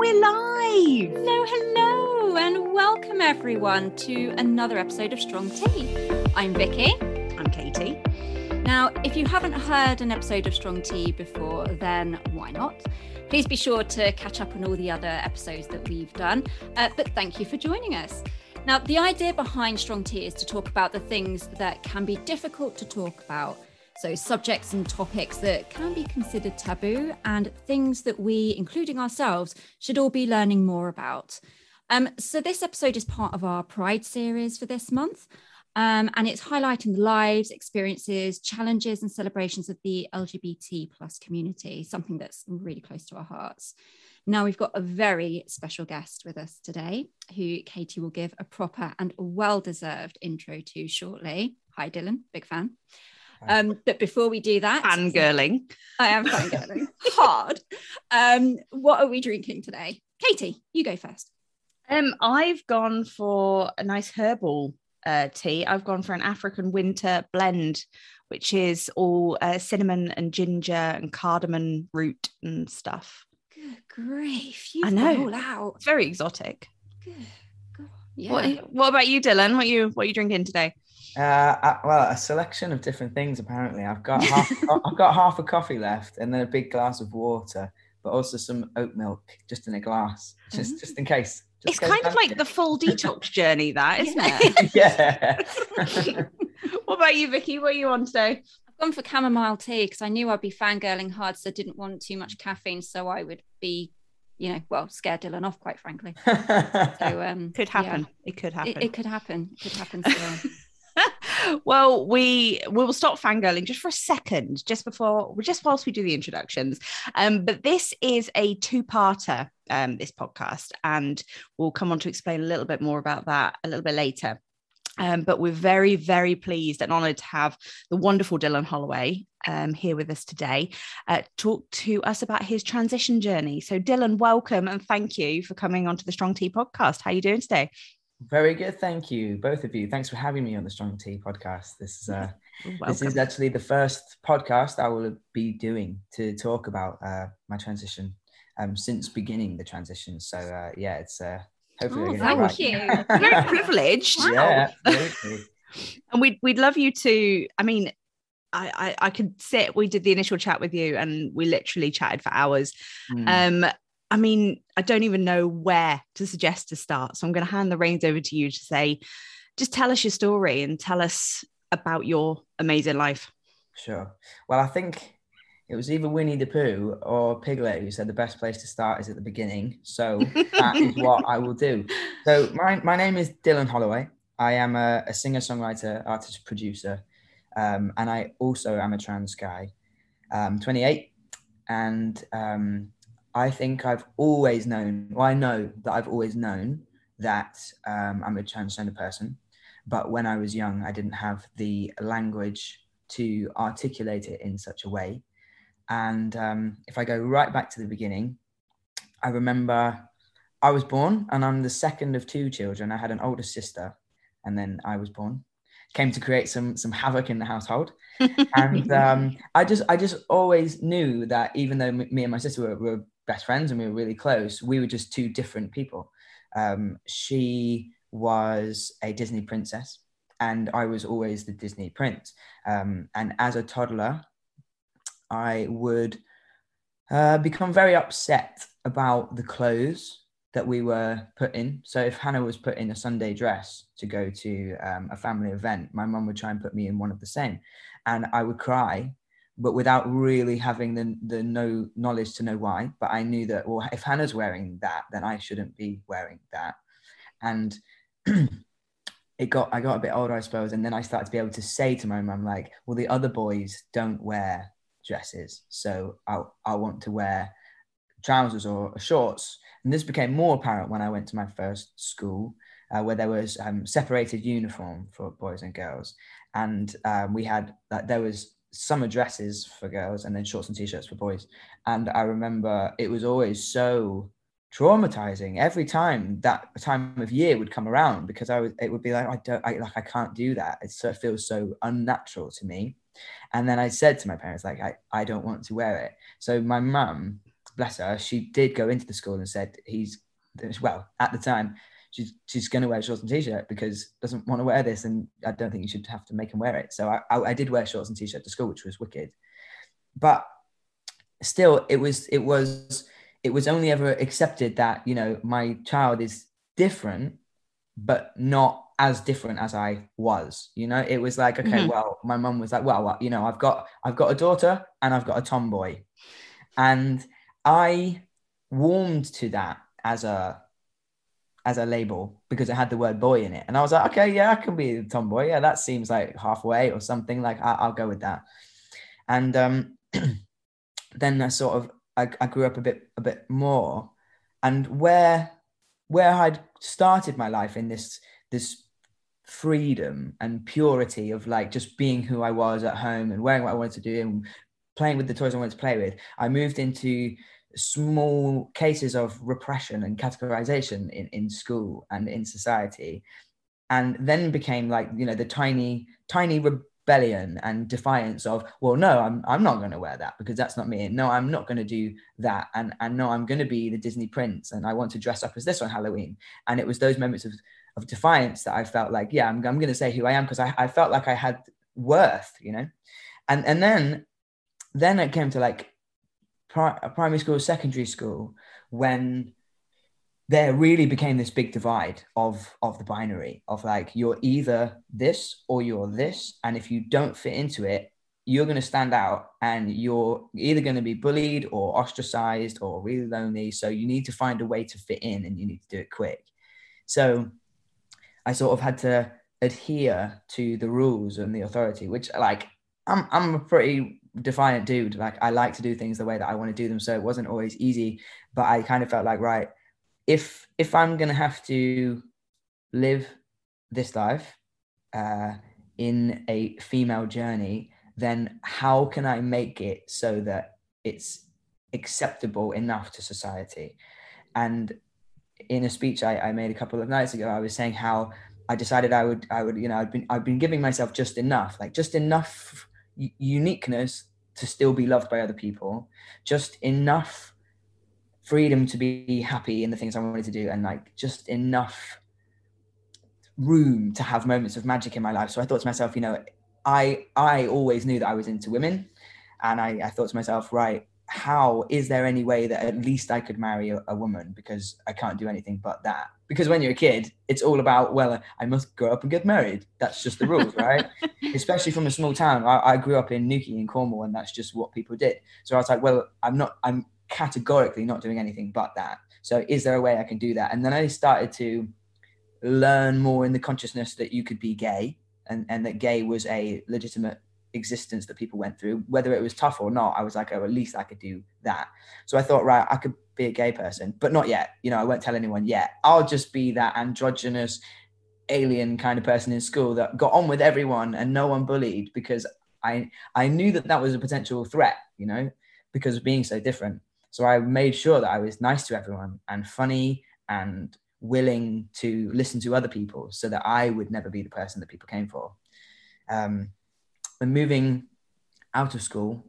we're live. Hello, hello, and welcome everyone to another episode of Strong Tea. I'm Vicky. I'm Katie. Now, if you haven't heard an episode of Strong Tea before, then why not? Please be sure to catch up on all the other episodes that we've done. Uh, but thank you for joining us. Now, the idea behind Strong Tea is to talk about the things that can be difficult to talk about so, subjects and topics that can be considered taboo and things that we, including ourselves, should all be learning more about. Um, so, this episode is part of our Pride series for this month. Um, and it's highlighting the lives, experiences, challenges, and celebrations of the LGBT plus community, something that's really close to our hearts. Now, we've got a very special guest with us today, who Katie will give a proper and well deserved intro to shortly. Hi, Dylan, big fan. Um, but before we do that, fangirling. I am fangirling hard. Um, what are we drinking today? Katie, you go first. Um, I've gone for a nice herbal uh, tea. I've gone for an African winter blend, which is all uh, cinnamon and ginger and cardamom root and stuff. Good grief! You've I know. all out. It's very exotic. Good. God. Yeah. What, what about you, Dylan? What you what are you drinking today? Uh, I, well, a selection of different things. Apparently, I've got half, I've got half a coffee left, and then a big glass of water, but also some oat milk just in a glass, just mm. just in case. Just it's kind of like the full detox journey, that isn't it? yeah. what about you, Vicky? What are you on today? I've gone for chamomile tea because I knew I'd be fangirling hard, so I didn't want too much caffeine, so I would be you know, well, scare Dylan off, quite frankly. so um could happen. Yeah. It could happen. It, it, could happen. It could happen still. Well, we we will stop fangirling just for a second, just before, just whilst we do the introductions. Um, but this is a two-parter, um, this podcast, and we'll come on to explain a little bit more about that a little bit later. Um, but we're very, very pleased and honoured to have the wonderful Dylan Holloway um, here with us today, uh, talk to us about his transition journey. So, Dylan, welcome and thank you for coming onto the Strong Tea podcast. How are you doing today? Very good, thank you, both of you. Thanks for having me on the Strong Tea podcast. This is uh, this is actually the first podcast I will be doing to talk about uh, my transition um, since beginning the transition. So uh, yeah, it's uh, hopefully. Oh, thank right. you. Very privileged. Wow. Yeah, and we'd we'd love you to. I mean, I, I, I could sit. We did the initial chat with you, and we literally chatted for hours. Mm. Um, I mean, I don't even know where to suggest to start. So I'm going to hand the reins over to you to say, just tell us your story and tell us about your amazing life. Sure. Well, I think it was either Winnie the Pooh or Piglet who said the best place to start is at the beginning. So that is what I will do. So my, my name is Dylan Holloway. I am a, a singer, songwriter, artist, producer, um, and I also am a trans guy. I'm 28, and um, I think I've always known, well, I know that I've always known that um, I'm a transgender person. But when I was young, I didn't have the language to articulate it in such a way. And um, if I go right back to the beginning, I remember I was born and I'm the second of two children. I had an older sister and then I was born. Came to create some some havoc in the household, and um, I just I just always knew that even though me and my sister were, were best friends and we were really close, we were just two different people. Um, she was a Disney princess, and I was always the Disney prince. Um, and as a toddler, I would uh, become very upset about the clothes that we were put in. So if Hannah was put in a Sunday dress to go to um, a family event, my mum would try and put me in one of the same, and I would cry but without really having the, the no knowledge to know why. But I knew that, well, if Hannah's wearing that, then I shouldn't be wearing that. And it got, I got a bit older, I suppose. And then I started to be able to say to my mum, like, well, the other boys don't wear dresses. So I, I want to wear trousers or shorts. And this became more apparent when I went to my first school. Uh, where there was um, separated uniform for boys and girls, and um, we had like there was summer dresses for girls and then shorts and t-shirts for boys. And i remember it was always so traumatizing every time that time of year would come around because i would it would be like i don't I, like i can't do that. It it feels so unnatural to me. And then i said to my parents like i, I don't want to wear it. So my mum bless her, she did go into the school and said he's well at the time she's she's going to wear shorts and t-shirt because doesn't want to wear this and I don't think you should have to make him wear it. So I, I, I did wear shorts and t-shirt to school, which was wicked. But still, it was it was it was only ever accepted that you know my child is different, but not as different as I was. You know, it was like okay, mm-hmm. well, my mum was like, well, you know, I've got I've got a daughter and I've got a tomboy, and I warmed to that as a as a label because it had the word boy in it. And I was like, okay, yeah, I can be a tomboy. Yeah, that seems like halfway or something. Like I, will go with that. And um, then I sort of I, I grew up a bit a bit more, and where where I'd started my life in this this freedom and purity of like just being who I was at home and wearing what I wanted to do and playing with the toys I wanted to play with. I moved into small cases of repression and categorization in, in school and in society and then became like you know the tiny tiny rebellion and defiance of well no i'm, I'm not going to wear that because that's not me and no i'm not going to do that and and no i'm going to be the disney prince and i want to dress up as this on halloween. And it was those moments of of defiance that i felt like yeah i'm, I'm going to say who i am because I, I felt like i had worth you know? And and then then it came to like pri- uh, primary school, secondary school, when there really became this big divide of of the binary of like you're either this or you're this, and if you don't fit into it, you're going to stand out and you're either going to be bullied or ostracized or really lonely. So you need to find a way to fit in, and you need to do it quick. So I sort of had to adhere to the rules and the authority, which like I'm I'm a pretty defiant dude. Like I like to do things the way that I want to do them. So it wasn't always easy, but I kind of felt like, right, if if I'm gonna have to live this life uh, in a female journey, then how can I make it so that it's acceptable enough to society? And in a speech I, I made a couple of nights ago, I was saying how I decided I would I would you know I'd been I've been giving myself just enough, like just enough uniqueness to still be loved by other people, just enough freedom to be happy in the things I wanted to do, and like just enough room to have moments of magic in my life. So I thought to myself, you know, I I always knew that I was into women, and I, I thought to myself, right, how is there any way that at least I could marry a, a, woman because I can't do anything but that? Because when you're a kid, it's all about, well, I must grow up and get married. That's just the rules, right? Especially from a small town. I, I, grew up in Newquay in Cornwall, and that's just what people did. So I was like, well, I'm not, I'm categorically not doing anything but that. So is there a way I can do that? And then I started to learn more in the consciousness that you could be gay and, and that gay was a legitimate existence that people went through, whether it was tough or not, I was like, oh, at least I could do that. So I thought, right, I could be a gay person, but not yet. You know, I won't tell anyone yet. I'll just be that androgynous alien kind of person in school that got on with everyone and no one bullied because I I knew that that was a potential threat, you know, because of being so different. So I made sure that I was nice to everyone and funny and willing to listen to other people so that I would never be the person that people came for. Um, when moving out of school,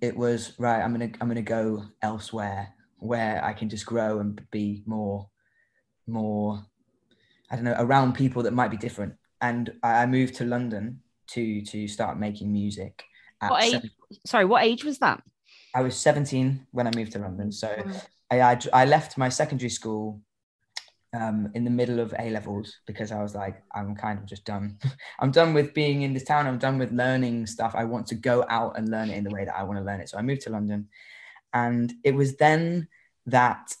it was right. I'm gonna I'm gonna go elsewhere where I can just grow and be more, more, I don't know, around people that might be different. And I, moved to London to to start making music. what age? Sorry, what age was that? I was 17 when I moved to London. So mm. I, I I left my secondary school um, in the middle of A levels because I was like, I'm kind of just done. I'm done with being in this town. I'm done with learning stuff. I want to go out and learn it in the way that I want to learn it. So I moved to London. And it was then that,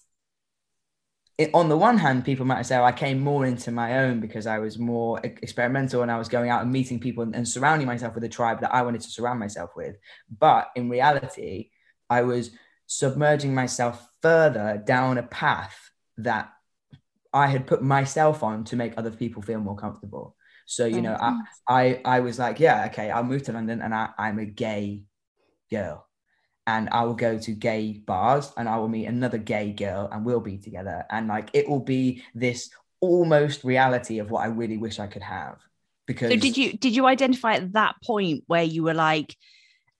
it, on the one hand, people might say, oh, I came more into my own because I was more experimental and I was going out and meeting people and, and surrounding myself with a tribe that I wanted to surround myself with. But in reality, I was submerging myself further down a path that I had put myself on to make other people feel more comfortable. So, you know, I, mm-hmm. I, I was like, yeah, okay, I'll move to London and I, I'm a gay girl. And I will go to gay bars and I will meet another gay girl and we'll be together. And like it will be this almost reality of what I really wish I could have. Because So did you did you identify at that point where you were like,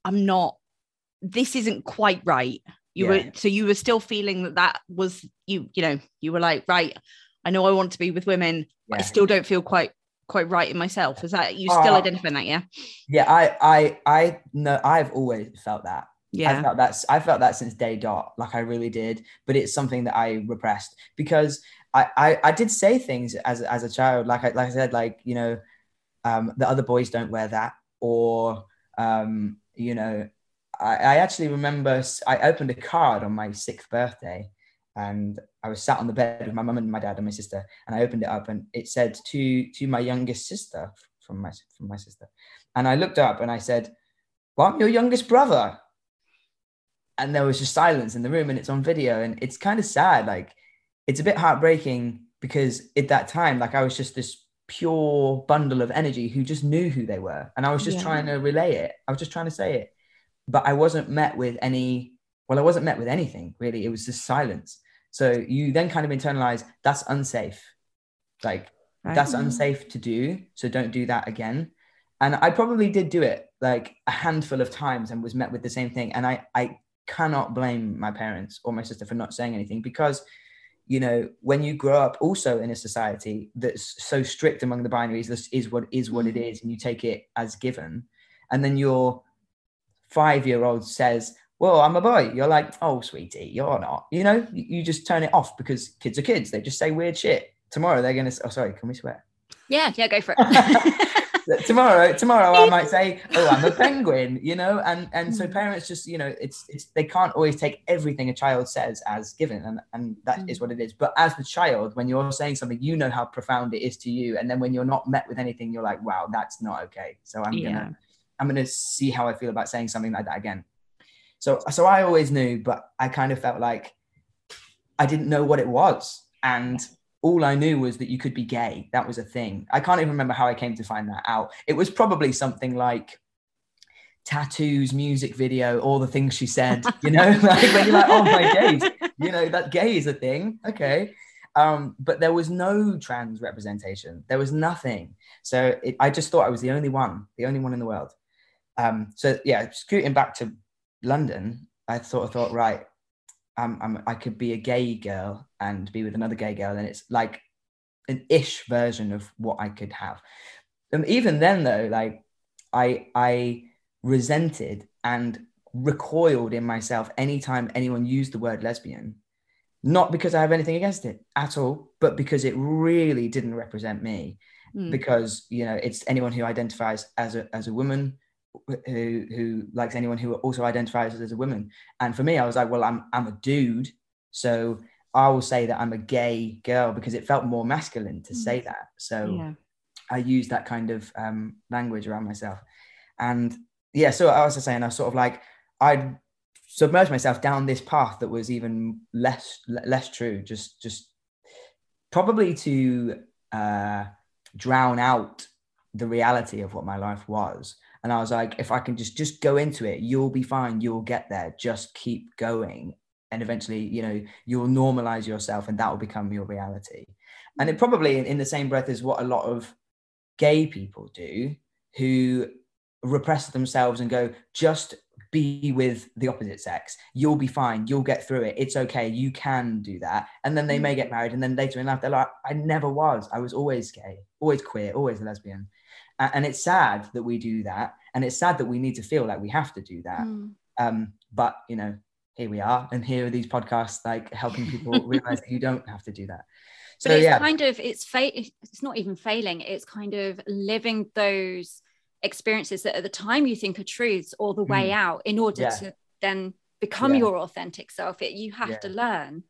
I'm not this isn't quite right? You Yeah. were so you were still feeling that that was you. You know, you were like, right. I know I want to be with women. but I still don't feel quite quite right in myself. Is that you still Uh, identifying that? Yeah. Yeah, I, I, I know. I've always felt that. I Yeah. felt that. I felt that since day dot. Like I really did. But it's something that I repressed because I, I, I did say things as as a child. Like I, like I said, like you know, um, the other boys don't wear that, or um, you know, I, I actually remember I opened a card on my sixth birthday. And I was sat on the bed with my mum and my dad and my sister, and I opened it up, and it said to to my youngest sister from my from my sister, and I looked up and I said, well, I'm your youngest brother. And there was just silence in the room and it's on video. And it's kind of sad. Like, it's a bit heartbreaking because at that time, like, I was just this pure bundle of energy who just knew who they were. And I was just Yeah. trying to relay it. I was just trying to say it. But I wasn't met with any, well, I wasn't met with anything really. It was just silence. So you then kind of internalize that's unsafe. Like, Right. that's Mhm. unsafe to do. So don't do that again. And I probably did do it like a handful of times and was met with the same thing. And I, I cannot blame my parents or my sister for not saying anything because, you know, when you grow up also in a society that's so strict among the binaries, this is what is what it is, and you take it as given. And then your five year old says, Well, I'm a boy. You're like, Oh, sweetie, you're not. You know, you, just turn it off because kids are kids. They just say weird shit. Tomorrow they're going to, oh, sorry, can we swear? Yeah, yeah, go for it. tomorrow tomorrow i might say oh i'm a penguin you know and and so parents just you know it's it's they can't always take everything a child says as given and and that is Mm. what it is but as the child when you're saying something you know how profound it is to you and then when you're not met with anything you're like wow that's not okay so i'm Yeah. gonna i'm gonna see how i feel about saying something like that again so so i always knew but i kind of felt like i didn't know what it was and all I knew was that you could be gay. That was a thing. I can't even remember how I came to find that out. It was probably something like t.A.T.u.'s, music video, all the things she said, you know, like when you're like, oh my days, you know, that gay is a thing. Okay. Um, but there was no trans representation. There was nothing. So it, I just thought I was the only one, the only one in the world. Um, so yeah, scooting back to London, I sort of thought, right, I'm, I'm, I could be a gay girl and be with another gay girl, and it's like an ish version of what I could have. And even then, though, like I, I resented and recoiled in myself anytime anyone used the word lesbian, not because I have anything against it at all, but because it really didn't represent me. Mm. Because you know, it's anyone who identifies as a as a woman who who likes anyone who also identifies as a woman. And for me, I was like, well, I'm I'm a dude, so I will say that I'm a gay girl because it felt more masculine to Mm. say that. So yeah. I used that kind of um, language around myself. And yeah, so I was just saying, I was sort of like, I'd submerged myself down this path that was even less less true, just just probably to uh, drown out the reality of what my life was. And I was like, if I can just just go into it, you'll be fine. You'll get there. Just keep going, and eventually, you know, you'll normalize yourself, and that will become your reality. And it probably, in, in the same breath, is what a lot of gay people do, who repress themselves and go, just be with the opposite sex. You'll be fine. You'll get through it. It's okay. You can do that. And then they mm. may get married, and then later in life, they're like, I never was. I was always gay, always queer, always a lesbian. And it's sad that we do that. And it's sad that we need to feel like we have to do that. Mm. Um, but, you know, here we are. And here are these podcasts like helping people realize that you don't have to do that. But So, it's yeah. kind of it's fa- it's not even failing. It's kind of living those experiences that at the time you think are truths or the way out in order Yeah. to then become Yeah. your authentic self. It you have to learn.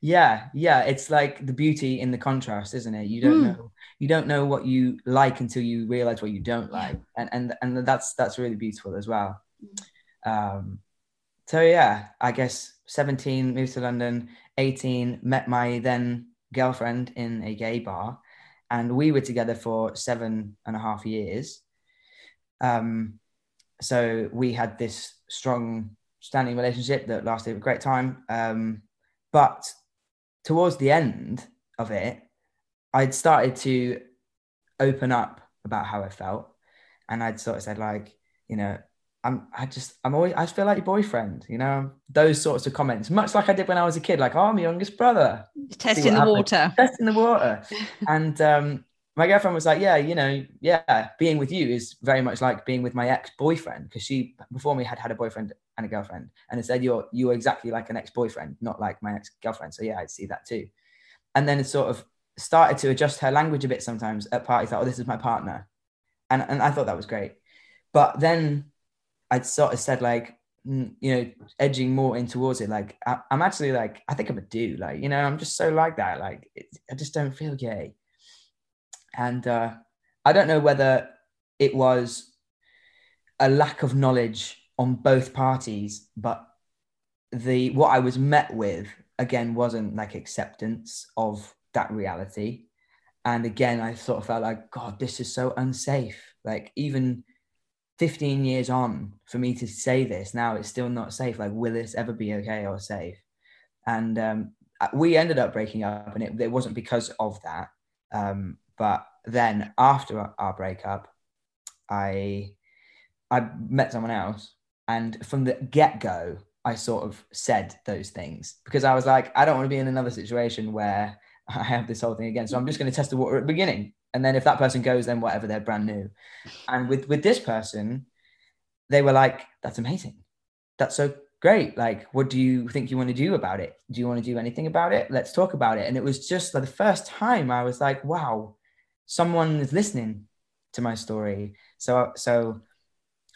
Yeah, yeah, it's like the beauty in the contrast, isn't it? You don't Hmm. know you don't know what you like until you realize what you don't like. And and and that's that's really beautiful as well. Hmm. Um so yeah, I guess 17 moved to London, 18 met my then girlfriend in a gay bar and we were together for seven and a half years. Um so we had this strong standing relationship that lasted a great time. Um but towards the end of it, I'd started to open up about how I felt. And I'd sort of said, like, you know, I'm I just I'm always I feel like your boyfriend, you know, those sorts of comments, much like I did when I was a kid, like, oh, I'm your youngest brother. Testing the water. Testing the water. and um my girlfriend was like, Yeah, you know, yeah, being with you is very much like being with my ex-boyfriend because she before me had had a boyfriend and a girlfriend, and said you're you're exactly like an ex-boyfriend, not like my ex-girlfriend. So yeah, I see that too. And then it sort of started to adjust her language a bit sometimes at parties, like, oh, this is my partner. And and I thought that was great. But then I'd sort of said like, you know, edging more in towards it. Like I, am actually like, I think I'm a dude. Like, you know, I'm just so like that. Like, it, I just don't feel gay. And uh, I don't know whether it was a lack of knowledge on both parties, but the what I was met with again wasn't like acceptance of that reality. And again, I sort of felt like, God, this is so unsafe. Like even 15 years on for me to say this now it's still not safe like will this ever be okay or safe and um, we ended up breaking up and it, it wasn't because of that um, but then after our breakup i i met someone else and from the get-go i sort of said those things because i was like i don't want to be in another situation where i have this whole thing again. So i'm just going to test the water at the beginning. And then if that person goes then whatever they're brand new. And with with this person they were like that's amazing. That's so great. Like what do you think you want to do about it? Do you want to do anything about it? Let's talk about it. And it was just like the first time i was like wow someone is listening to my story. So so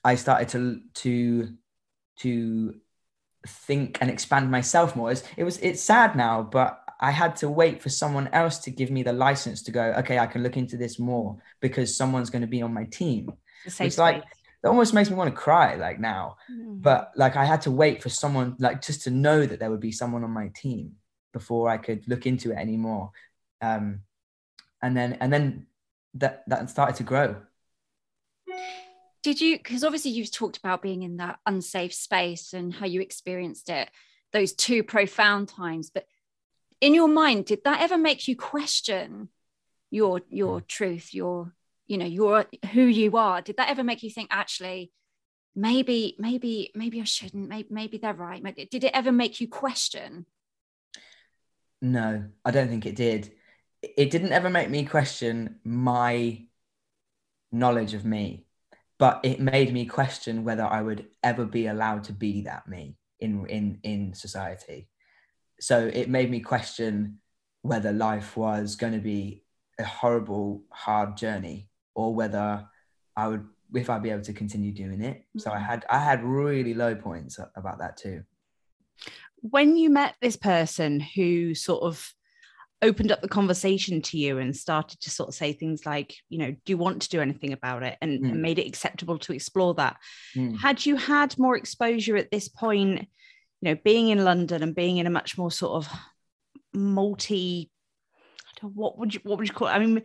i started to to to think and expand myself more it was it's sad now but I had to wait for someone else to give me the license to go, okay, I can look into this more because someone's going to be on my team. It's like that almost makes me want to cry like now. Mm. But like I had to wait for someone like just to know that there would be someone on my team before I could look into it anymore. Um and then and then that that started to grow. Did you because obviously you've talked about being in that unsafe space and how you experienced it, those two profound times, but in your mind did that ever make you question your your hmm. truth your you know your who you are? Did that ever make you think actually maybe maybe maybe i shouldn't maybe, maybe they're right did it ever make you question? No i don't think it did. It didn't ever make me question my knowledge of me but it made me question whether i would ever be allowed to be that me in in in society so it made me question whether life was going to be a horrible, hard journey, or whether I would, if I'd be able to continue doing it. So I mm. had, I had really low points about that too. When you met this person who sort of opened up the conversation to you and started to sort of say things like, you know, do you want to do anything about it and, mm. and made it acceptable to explore that? Mm. Had you had more exposure at this point? you know, being in London and being in a much more sort of multi, what would you what would you call it? I mean,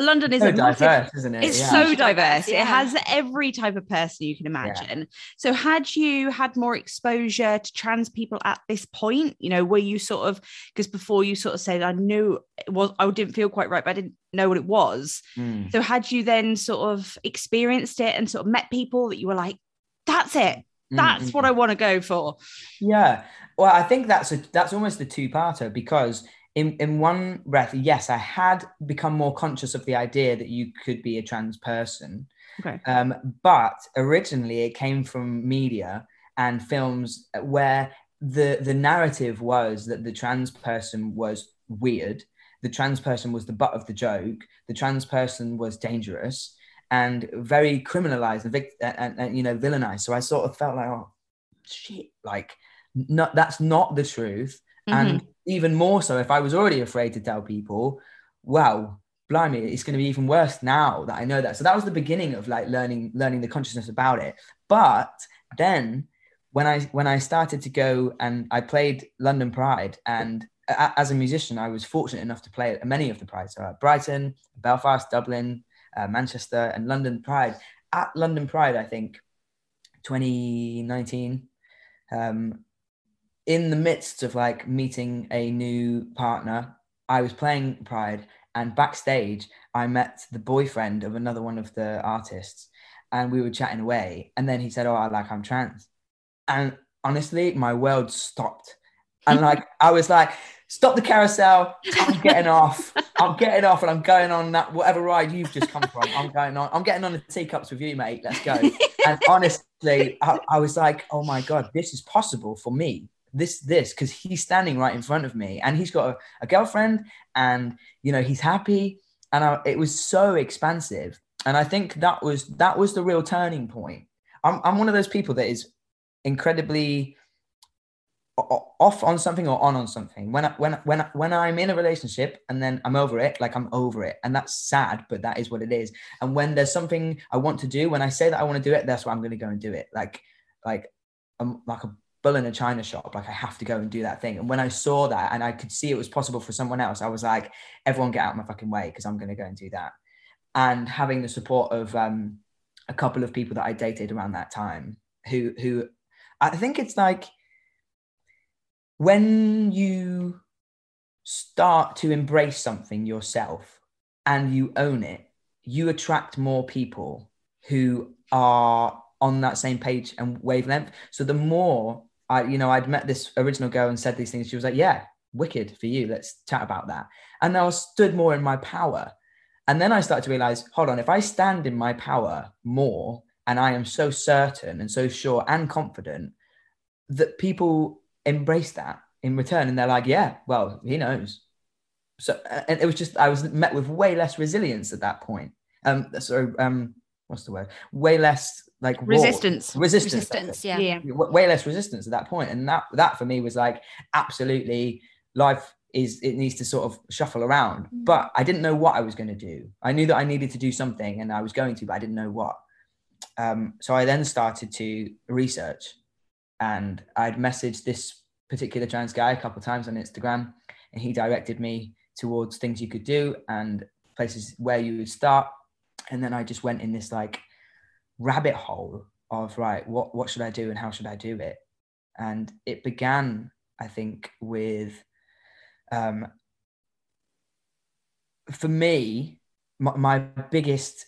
London is so diverse, massive, isn't it? It's yeah. so diverse. Yeah. It has every type of person you can imagine. Yeah. So, had you had more exposure to trans people at this point? You know, were you sort of because before you sort of said, "I knew it was," I didn't feel quite right, but I didn't know what it was. Mm. So, had you then sort of experienced it and sort of met people that you were like, "That's it that's mm-hmm. what I want to go for. Yeah. Well, I think that's a that's almost a two-parter because in, in one breath, yes, I had become more conscious of the idea that you could be a trans person. Okay. Um, but originally it came from media and films where the the narrative was that the trans person was weird, the trans person was the butt of the joke, the trans person was dangerous, and very criminalized and, and, and, you know villainized. So I sort of felt like, oh shit, like not that's not the truth. Mm-hmm. And even more so, if I was already afraid to tell people, wow, blimey, it's going to be even worse now that I know that. So that was the beginning of like learning learning the consciousness about it. But then when I when I started to go and I played London Pride and as a musician, I was fortunate enough to play many of the prides, so at Brighton, Belfast, Dublin, uh, Manchester, and London Pride. At London Pride, I think 2019, um, in the midst of like meeting a new partner, I was playing Pride, and backstage, I met the boyfriend of another one of the artists. and we were chatting away. And then he said, Oh, I like I'm trans. And honestly, my world stopped. And like I was like, stop the carousel. I'm getting off. I'm getting off and I'm going on that whatever ride you've just come from. I'm going on. I'm getting on the teacups with you, mate. Let's go. And honestly, I, I was like, oh my God, this is possible for me. This, this, because he's standing right in front of me and he's got a, a girlfriend and, you know, he's happy. And I, it was so expansive. And I think that was, that was the real turning point. I'm, I'm one of those people that is incredibly off on something or on on something when I, when when when I'm in a relationship and then I'm over it like I'm over it and that's sad but that is what it is and when there's something I want to do when I say that I want to do it that's why I'm going to go and do it like like I'm like a bull in a china shop like I have to go and do that thing and when I saw that and I could see it was possible for someone else I was like everyone get out my fucking way because I'm going to go and do that and having the support of um a couple of people that I dated around that time who who I think it's like when you start to embrace something yourself and you own it, you attract more people who are on that same page and wavelength. So the more I, you know, I'd met this original girl and said these things, she was like, Yeah, wicked for you. Let's chat about that. And I stood more in my power. And then I started to realize, hold on, if I stand in my power more and I am so certain and so sure and confident that people embrace that in return and they're like yeah well he knows so and it was just i was met with way less resilience at that point um so um what's the word? Way less like resistance. Resistance resistance yeah. yeah. Way less resistance at that point and that that for me was like absolutely life is it needs to sort of shuffle around. Mm. but i didn't know what i was going to do. I knew that i needed to do something and i was going to but i didn't know what. Um, so i then started to research and i'd messaged this particular trans guy a couple of times on instagram and he directed me towards things you could do and places where you would start and then i just went in this like rabbit hole of right what what should i do and how should i do it? And it began i think with um for me my, my biggest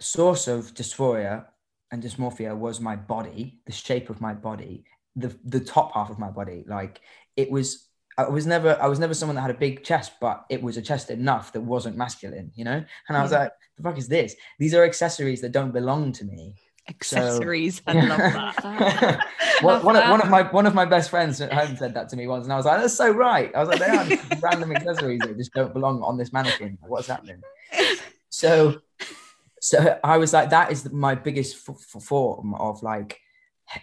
source of dysphoria and dysmorphia was my body the shape of my body the the top half of my body. Like it was I was never I was never someone that had a big chest, but it was a chest enough that wasn't masculine, you know? And I was Yeah. like, the fuck is this? These are accessories that don't belong to me. accessories i love that one, one, of, one of my one of my best friends at home said that to me once, and I was like, "That's so right." I was like, "They are random accessories that just don't belong on this mannequin. Like, what's happening?" So, so I was like, "That is my biggest f- f- form of like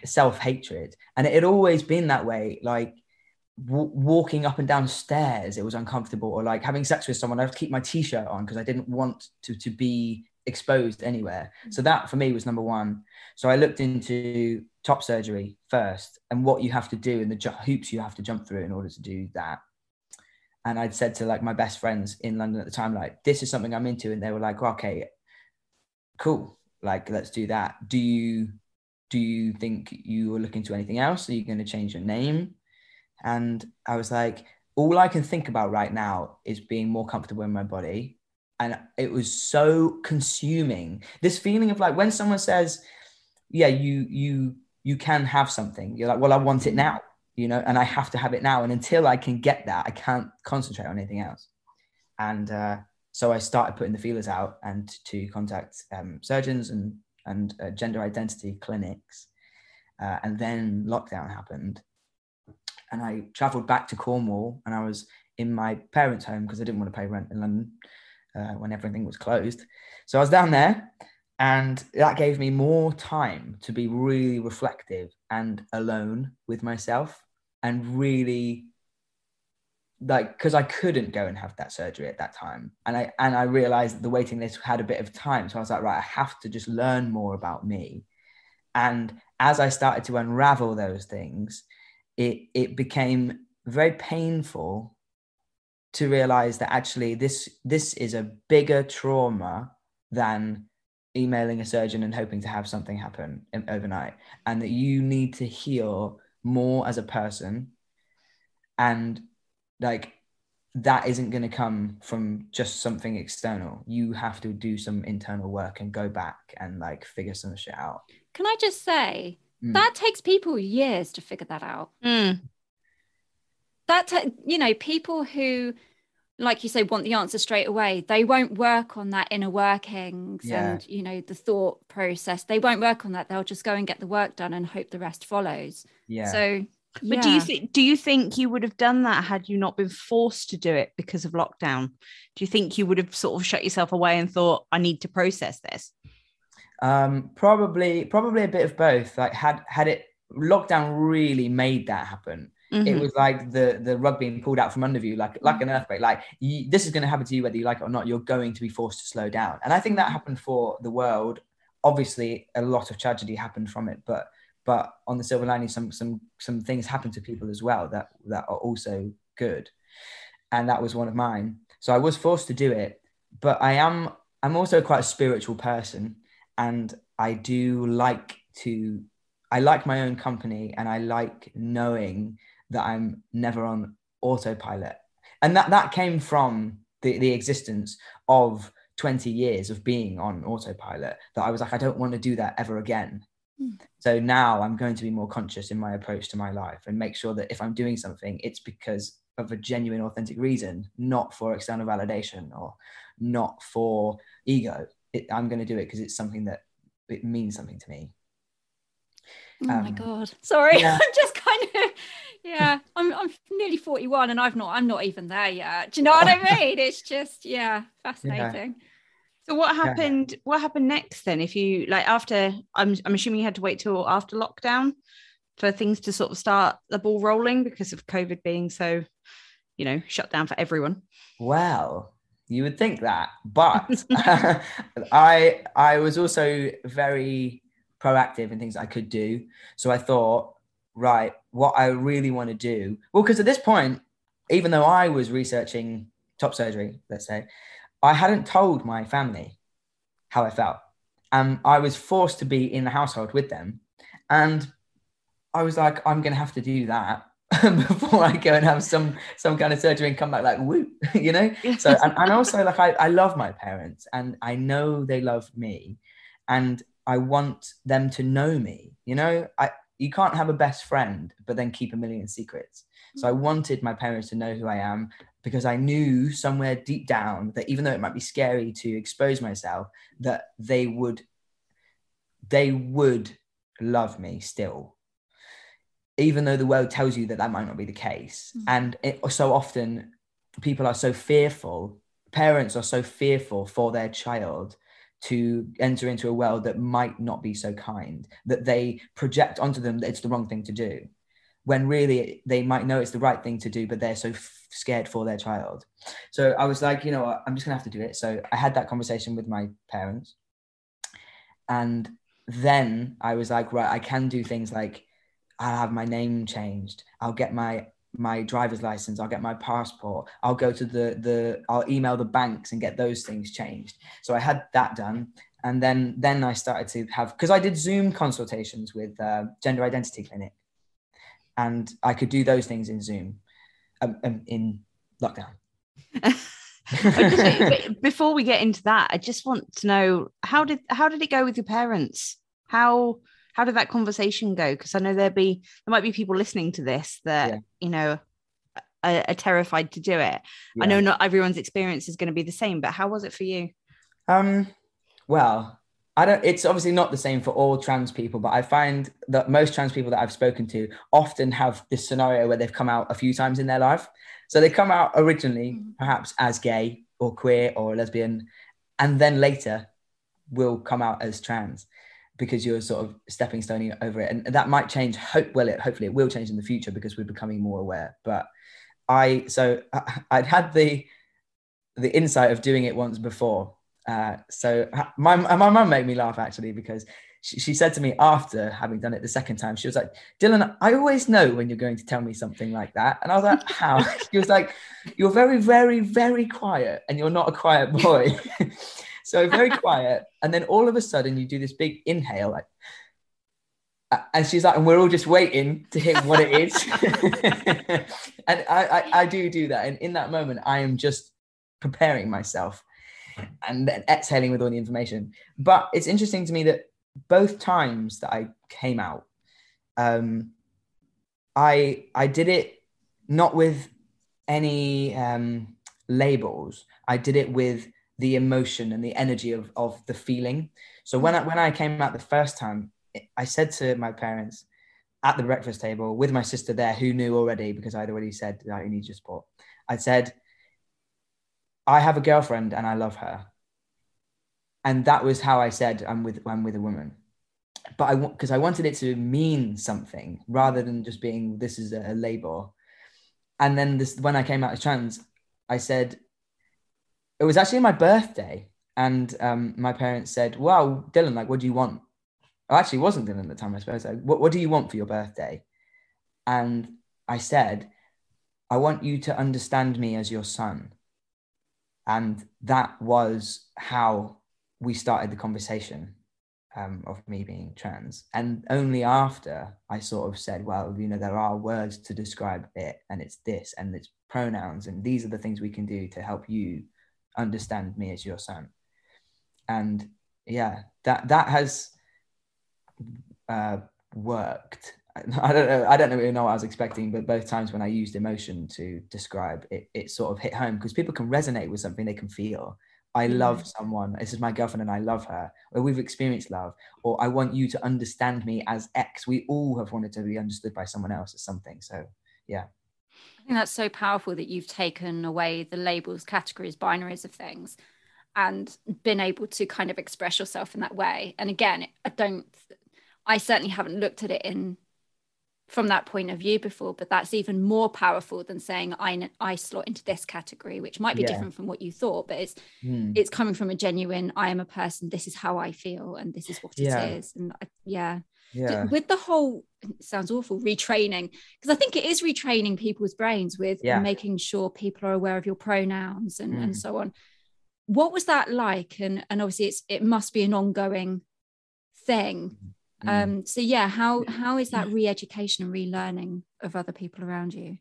self hatred," and it had always been that way. Like w- walking up and down stairs, it was uncomfortable, or like having sex with someone, I have to keep my t-shirt on because I didn't want to to be exposed anywhere. So mm-hmm. that for me was number one. So I looked into top surgery first and what you have to do and the ju- hoops you have to jump through in order to do that. And I'd said to like my best friends in London at the time, like, this is something I'm into. And they were like, okay, cool. Like, let's do that. Do you do you think you are looking to anything else? Are you going to change your name? And I was like, all I can think about right now is being more comfortable in my body. And it was so consuming. This feeling of like when someone says, yeah, you you you can have something, you're like, well, I want it now, you know, and I have to have it now. And until I can get that, I can't concentrate on anything else. And uh, so I started putting the feelers out and to contact um, surgeons and and uh, gender identity clinics. Uh, and then lockdown happened, and I travelled back to Cornwall, and I was in my parents' home because I didn't want to pay rent in London uh, when everything was closed. So I was down there, and that gave me more time to be really reflective and alone with myself, and really like because I couldn't go and have that surgery at that time, and I and I realized the waiting list had a bit of time, so I was like, right, I have to just learn more about me, and as I started to unravel those things, it it became very painful to realize that actually this this is a bigger trauma than emailing a surgeon and hoping to have something happen overnight and that you need to heal more as a person and like that isn't going to come from just something external. You have to do some internal work and go back and like figure some shit out. Can I just say Mm. that takes people years to figure that out. Mm. That ta- you know, people who, like you say, want the answer straight away. They won't work on that inner workings Yeah. and you know the thought process. They won't work on that. They'll just go and get the work done and hope the rest follows. Yeah. So, But do you think do you think you would have done that had you not been forced to do it because of lockdown? Do you think you would have sort of shut yourself away and thought, I need to process this? Um, probably, probably a bit of both. Like, had had it lockdown really made that happen, it Mhm. was like the the rug being pulled out from under you, like like an earthquake. Like you, this is going to happen to you whether you like it or not. You're going to be forced to slow down, and I think that happened for the world. Obviously, a lot of tragedy happened from it, but but on the silver lining, some some some things happened to people as well that that are also good, and that was one of mine. So I was forced to do it, but I am I'm also quite a spiritual person, and I do like to I like my own company, and I like knowing that I'm never on autopilot. And that, that came from the, the existence of 20 years of being on autopilot that I was like, I don't want to do that ever again. Hmm. So now I'm going to be more conscious in my approach to my life and make sure that if I'm doing something, it's because of a genuine, authentic reason, not for external validation or not for ego. It, I'm going to do it because it's something that it means something to me. Oh my Um, god. Sorry. yeah. I'm just kind of yeah, I'm I'm nearly 41 and I've not I'm not even there yet. Do you know what I mean? It's just yeah, fascinating. So what happened? What happened next then? If you like after, I'm I'm assuming you had to wait till after lockdown for things to sort of start the ball rolling because of COVID being so, you know, shut down for everyone. Well, you would think that, but I I was also very proactive in things I could do. So I thought, right, what I really want to do. Well, because at this point, even though I was researching top surgery, let's say, I hadn't told my family how I felt. And I was forced to be in the household with them. And I was like, I'm gonna have to do that before I go and have some some kind of surgery and come back like woo, you know? so and, and also like I, I love my parents and i know they love me and i want them to know me you know? I you can't have a best friend but then keep a million secrets. So i wanted my parents to know who i am because i knew somewhere deep down that even though it might be scary to expose myself that they would they would love me still even though the world tells you that that might not be the case. Mhm. and it, so often people are so fearful parents are so fearful for their child to enter into a world that might not be so kind that they project onto them that it's the wrong thing to do when really they might know it's the right thing to do but they're so f- scared for their child. So i was like you know what? I'm just gonna have to do it. So i had that conversation with my parents. And then i was like right i can do things like i'll have my name changed. I'll get my my driver's license. I'll get my passport. I'll go to the the i'll email the banks and get those things changed. So i had that done. And then then i started to have because i did zoom consultations with uh, gender identity clinic. And i could do those things in zoom um, um, in lockdown. Before we get into that, I just want to know how did how did it go with your parents? How how did that conversation go? Because I know there'd be there might be people listening to this that Yeah. you know are, are terrified to do it. I know not everyone's experience is going to be the same, but how was it for you? Um, well, I don't. It's obviously not the same for all trans people, but I find that most trans people that I've spoken to often have this scenario where they've come out a few times in their life. So they come out originally, Mhm. perhaps as gay or queer or lesbian, and then later will come out as trans because you're sort of stepping stone over it, and that might change. Hope well, it hopefully it will change in the future because we're becoming more aware. But I so I, I'd had the the insight of doing it once before. Uh, so my my mum made me laugh actually because she, she said to me after having done it the second time, she was like, "Dylan, I always know when you're going to tell me something like that." And I was like, "How?" she was like, "You're very, very, very quiet, and you're not a quiet boy." so very quiet, and then all of a sudden you do this big inhale, like, and she's like, and we're all just waiting to hear what it is. and I, I, I do do that. And in that moment, I am just preparing myself and then exhaling with all the information. But it's interesting to me that both times that I came out, um, I I did it not with any um, labels. I did it with the emotion and the energy of of the feeling. So when I mm. when I came out the first time, I said to my parents at the breakfast table with my sister there, who knew already because I'd already said I need your support. I said, I have a girlfriend and I love her, and that was how I said I'm with I'm with a woman. But I because I wanted it to mean something rather than just being this is a, a label. And then this when I came out as trans, I said it was actually my birthday, and um, my parents said, "Wow, Dylan, like, what do you want?" Oh, actually, wasn't Dylan at the time. I suppose. Like, what What do you want for your birthday? And I said, "I want you to understand me as your son." And that was how we started the conversation um, of me being trans. And only after I sort of said, well, you know, there are words to describe it, and it's this, and it's pronouns, and these are the things we can do to help you understand me as your son. And yeah, that that has uh, worked. I don't know. I don't really know what I was expecting, but both times when I used emotion to describe it, it sort of hit home because people can resonate with something they can feel. I love someone. This is my girlfriend, and I love her. Or we've experienced love. Or I want you to understand me as X. We all have wanted to be understood by someone else as something. So, yeah. I think that's so powerful that you've taken away the labels, categories, binaries of things, and been able to kind of express yourself in that way. And again, I don't. I certainly haven't looked at it in from that point of view before but that's even more powerful than saying i i slot into this category which might be yeah. different from what you thought but it's mm. it's coming from a genuine i am a person this is how i feel and this is what yeah. it is and I, yeah yeah. with the whole sounds awful retraining because i think it is retraining people's brains with yeah. making sure people are aware of your pronouns and, mm. and so on what was that like and and obviously it's it must be an ongoing thing mm. Um, so yeah, how how is that re-education and relearning of other people around you?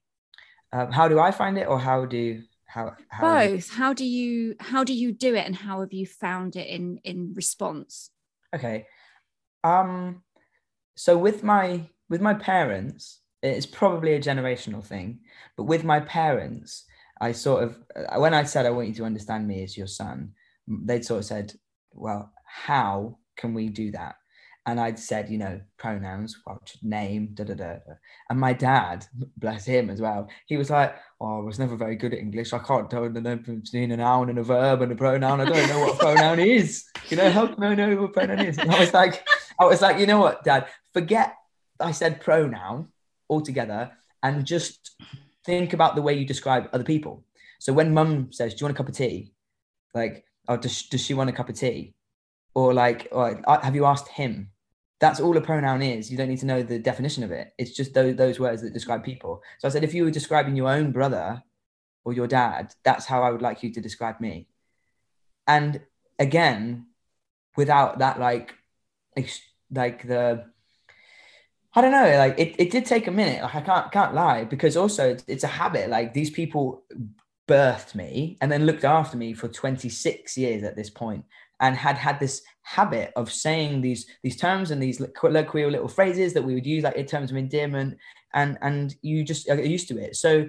Um, how do I find it, or how do how, how both? how do you how do you do it, and how have you found it in in response? Okay, um, so with my with my parents, it's probably a generational thing, but with my parents, I sort of uh, when I said I want you to understand me as your son, they'd sort of said, well, how can we do that? and I'd said, you know, pronouns, well, name, da da da. And my dad, bless him as well, he was like, "Oh, I was never very good at English. I can't tell the difference between a noun and a verb and a pronoun. I don't know what a pronoun is. You know, how can I know what a pronoun is?" And I was like, "I was like, you know what, Dad? Forget I said pronoun altogether, and just think about the way you describe other people. So when Mum says, "Do you want a cup of tea?" Like, "Oh, does does she want a cup of tea?" Or like, oh, or, "Have you asked him?" that's all a pronoun is. You don't need to know the definition of it. It's just those, those words that describe people. So I said, if you were describing your own brother or your dad, that's how I would like you to describe me. And again, without that, like, like the, I don't know, like it, it did take a minute. Like I can't can't lie because also it's, it's a habit. Like these people birthed me and then looked after me for 26 years at this point and had had this habit of saying these these terms and these colloquial little phrases that we would use like in terms of endearment and and you just are used to it so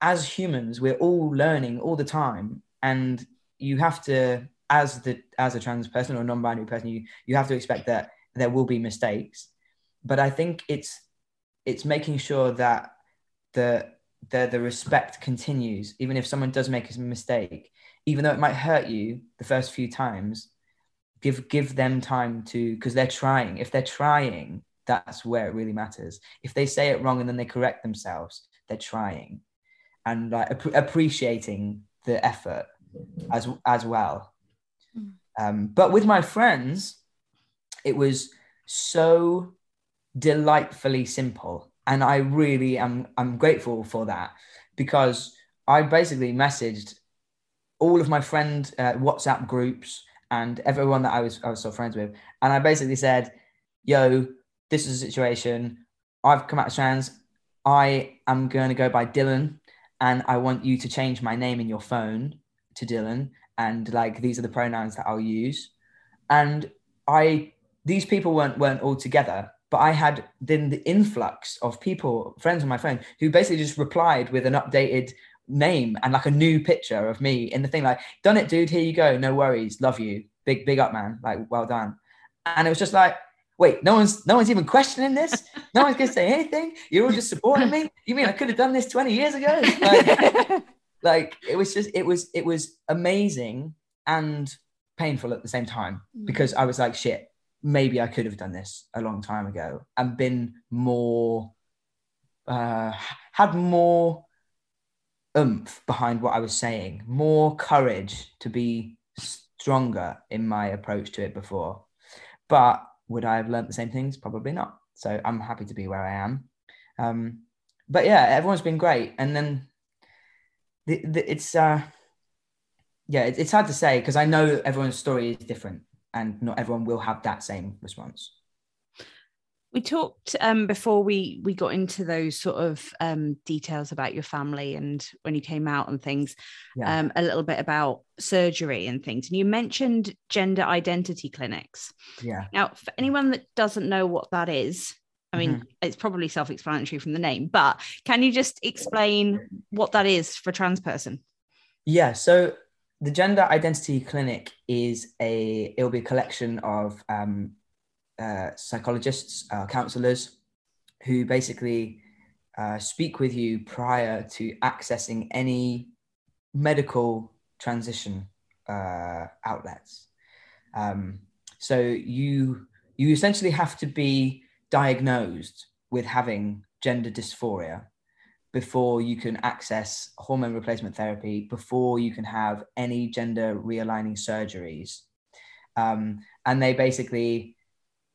as humans we're all learning all the time and you have to as the as a trans person or non-binary person you you have to expect that there will be mistakes. But i think it's it's making sure that the the the respect continues even if someone does make a mistake even though it might hurt you the first few times give give them time to because they're trying. If they're trying that's where it really matters. If they say it wrong and then they correct themselves they're trying. And like ap- appreciating the effort as as well um, but with my friends it was so delightfully simple and i really am i'm grateful for that because i basically messaged all of my friend uh, WhatsApp groups and everyone that I was I was still friends with, and I basically said, "Yo, this is a situation. I've come out of trans. I am going to go by Dylan, and I want you to change my name in your phone to Dylan. And like these are the pronouns that I'll use. And I these people weren't weren't all together, but I had then the influx of people, friends on my phone, who basically just replied with an updated name and like a new picture of me in the thing, like, done it, dude, here you go, no worries, love you, big, big up, man, like, well done. And it was just like, wait, no one's no one's even questioning this. No one's gonna say anything. You're all just supporting me. You mean I could have done this 20 years ago? Like, like it was just it was it was amazing and painful at the same time Mm. because I was like, shit, maybe I could have done this a long time ago and been more uh had more oomph behind what I was saying, more courage to be stronger in my approach to it before. But would I have learnt the same things? Probably not. So I'm happy to be where I am. Um, but yeah, everyone's been great. And then the, the, it's uh, yeah, it, it's hard to say because I know everyone's story is different, and not everyone will have that same response. We talked um, before we we got into those sort of um, details about your family and when you came out and things, Yeah. um, a little bit about surgery and things. And you mentioned gender identity clinics. Yeah. Now, for anyone that doesn't know what that is, I mean, Mm-hmm. it's probably self-explanatory from the name, but can you just explain what that is for a trans person? Yeah, so the Gender Identity Clinic is a it'll be a collection of um, uh, psychologists, uh, counselors, who basically uh, speak with you prior to accessing any medical transition uh, outlets. Um, so you you essentially have to be diagnosed with having gender dysphoria before you can access hormone replacement therapy, before you can have any gender realigning surgeries. Um, and they basically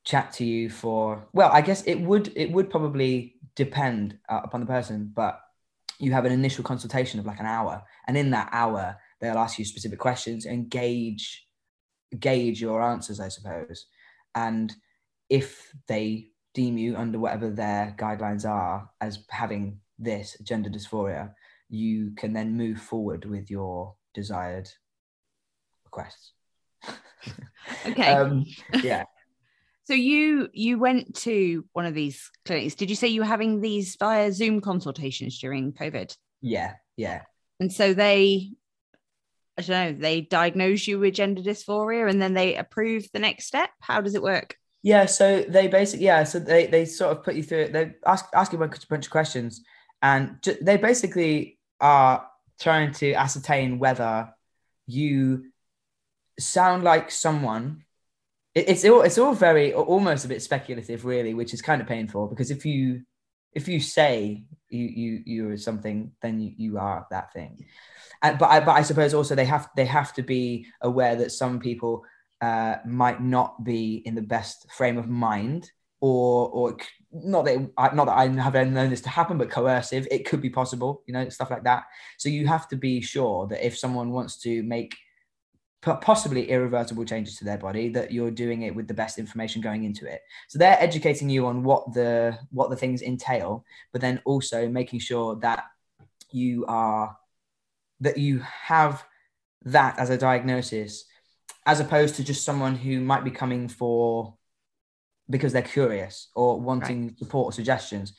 chat to you for well, I guess it would it would probably depend uh, upon the person, but you have an initial consultation of like an hour, and in that hour they'll ask you specific questions and gauge gauge your answers, I suppose. And if they deem you under whatever their guidelines are as having this gender dysphoria, you can then move forward with your desired requests. Okay. um, yeah. So you you went to one of these clinics. Did you say you were having these via Zoom consultations during COVID? Yeah. Yeah. And so they, I don't know, they diagnose you with gender dysphoria and then they approve the next step. How does it work? Yeah, so they basically yeah, so they they sort of put you through it. They ask ask you a bunch, of questions, and ju- they basically are trying to ascertain whether you sound like someone. It, it's all it's all very almost a bit speculative, really, which is kind of painful because if you if you say you you you are something, then you, you are that thing. But I but I suppose also they have they have to be aware that some people uh, might not be in the best frame of mind, or or not that I- not that I have known this to happen, but coercive. It could be possible, you know, stuff like that. So you have to be sure that if someone wants to make possibly irreversible changes to their body, that you're doing it with the best information going into it. So they're educating you on what the what the things entail, but then also making sure that you are that you have that as a diagnosis as opposed to just someone who might be coming for because they're curious or wanting support or suggestions.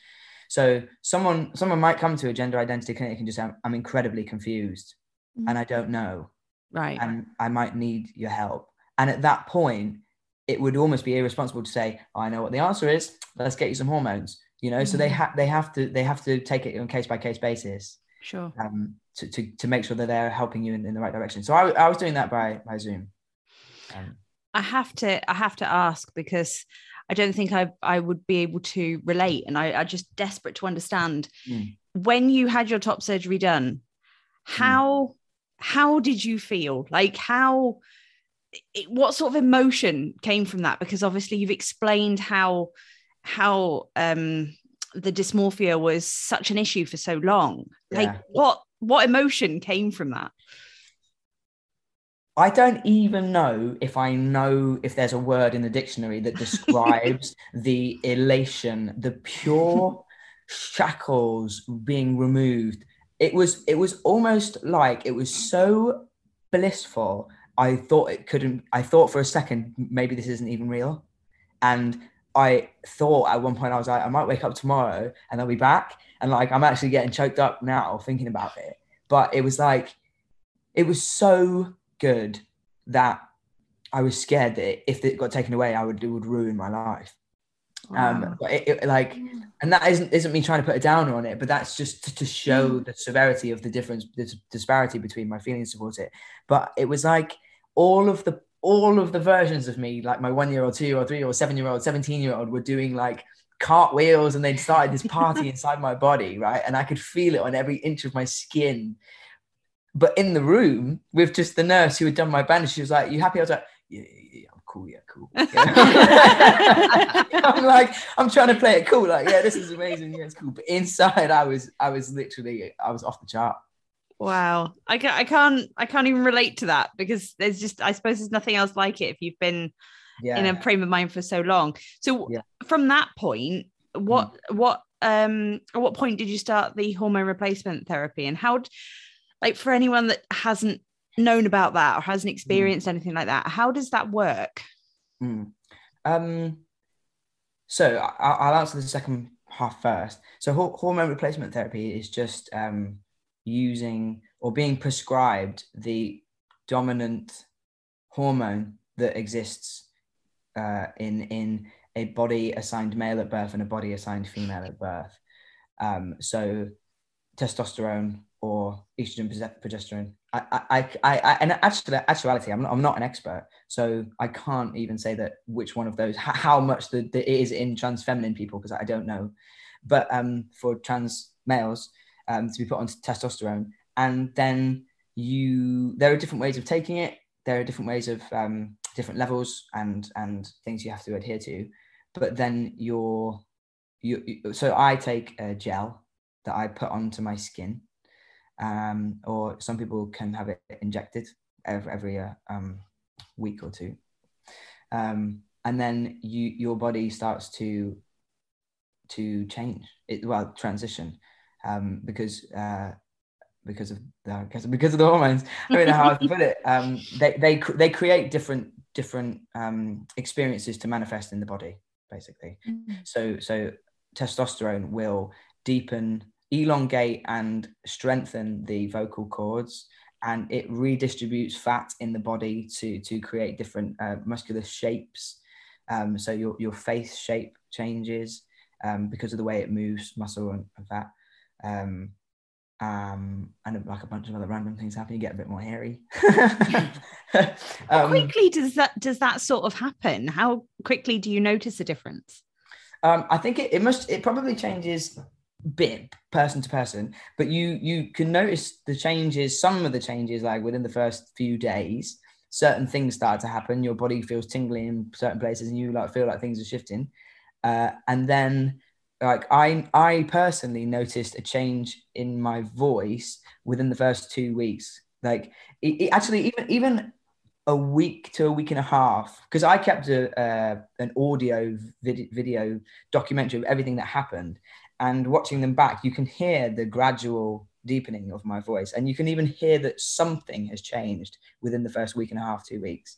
So someone someone might come to a gender identity clinic and just say, I'm, I'm incredibly confused and I don't know Right. and I might need your help. And at that point, it would almost be irresponsible to say, I know what the answer is. Let's get you some hormones. You know, so they Mhm. have they have to they have to take it on case by case basis Sure. um, to, to to make sure that they're helping you in, in the right direction. So I, I was doing that by by Zoom. Um, I have to I have to ask because I don't think I I would be able to relate. And I, I just desperate to understand. Mm. when you had your top surgery done how how did you feel? Like how it, what sort of emotion came from that? Because obviously you've explained how how um the dysmorphia was such an issue for so long. Like what what emotion came from that I don't even know if I know if there's a word in the dictionary that describes the elation, the pure shackles being removed. It was it was almost like it was so blissful. I thought it couldn't. I thought for a second maybe this isn't even real, and I thought at one point I was like I might wake up tomorrow and I'll be back, and like I'm actually getting choked up now thinking about it. But it was like it was so good that I was scared that if it got taken away, I would it would ruin my life. Um, but it, it, like, and that isn't isn't me trying to put a downer on it, but that's just to, to show the severity of the difference, the disparity between my feelings towards it. But it was like all of the all of the versions of me, like my one year old, two year old, three year old, seven year old, seventeen year old, were doing like cartwheels, and they'd started this party inside my body, right? And I could feel it on every inch of my skin. But in the room with just the nurse who had done my bandage, she was like, "You happy?" I was like, "Yeah, yeah, yeah I'm cool. Yeah, cool." Yeah. I'm like, I'm trying to play it cool. Like, yeah, this is amazing. Yeah, it's cool. But inside, I was, I was literally, I was off the chart. Wow. I can't I can't I can't even relate to that because there's just I suppose there's nothing else like it if you've been Yeah. in a frame of mind for so long. So Yeah. from that point, what what um at what point did you start the hormone replacement therapy and how like for anyone that hasn't known about that or hasn't experienced anything like that, how does that work? Mm. Um, so I, I'll answer the second half first. So hor- hormone replacement therapy is just um, using or being prescribed the dominant hormone that exists uh, in in a body assigned male at birth and a body assigned female at birth. Um, so testosterone or estrogen progesterone. I, I, I, I, and actually, actuality, I'm not, I'm not an expert, so I can't even say that which one of those, how much the, the it is in trans feminine people because I don't know. But um, for trans males, um, to be put on testosterone, and then you, there are different ways of taking it. There are different ways of um, different levels and and things you have to adhere to. But then you're, you, you so I take a gel that I put onto my skin um, or some people can have it injected every, every uh, um, week or two. Um, and then you, your body starts to to change it, well, transition, um, because uh, because of the because, because of the hormones. I don't know how to put it. Um, they they they create different different um, experiences to manifest in the body, basically. So so testosterone will deepen, elongate, and strengthen the vocal cords, and it redistributes fat in the body to to create different uh, muscular shapes. Um, so your your face shape changes um, because of the way it moves muscle and, and fat. Um, um, and like a bunch of other random things happen. You get a bit more hairy. How um, quickly does that does that sort of happen? How quickly do you notice a difference? Um, I think it, it must it probably changes bit person to person, but you you can notice the changes, some of the changes like within the first few days, certain things start to happen. Your body feels tingly in certain places and you like feel like things are shifting. Uh, and then like I I personally noticed a change in my voice within the first two weeks. Like it, it actually even even a week to a week and a half because I kept a, uh, an audio vid- video documentary of everything that happened and watching them back you can hear the gradual deepening of my voice. And you can even hear that something has changed within the first week and a half two weeks.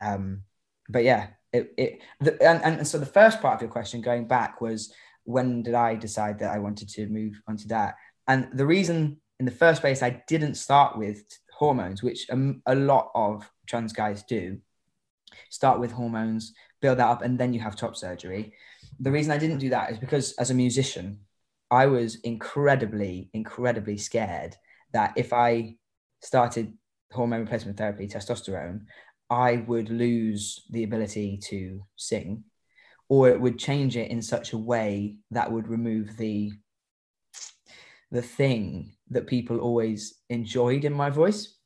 Um, but yeah it, it the, and, and so the first part of your question going back was when did I decide that I wanted to move onto that? And the reason in the first place I didn't start with hormones which um, a lot of trans guys do start with hormones build that up and then you have top surgery the reason i didn't do that is because as a musician i was incredibly incredibly scared that if i started hormone replacement therapy testosterone i would lose the ability to sing or it would change it in such a way that would remove the the thing that people always enjoyed in my voice.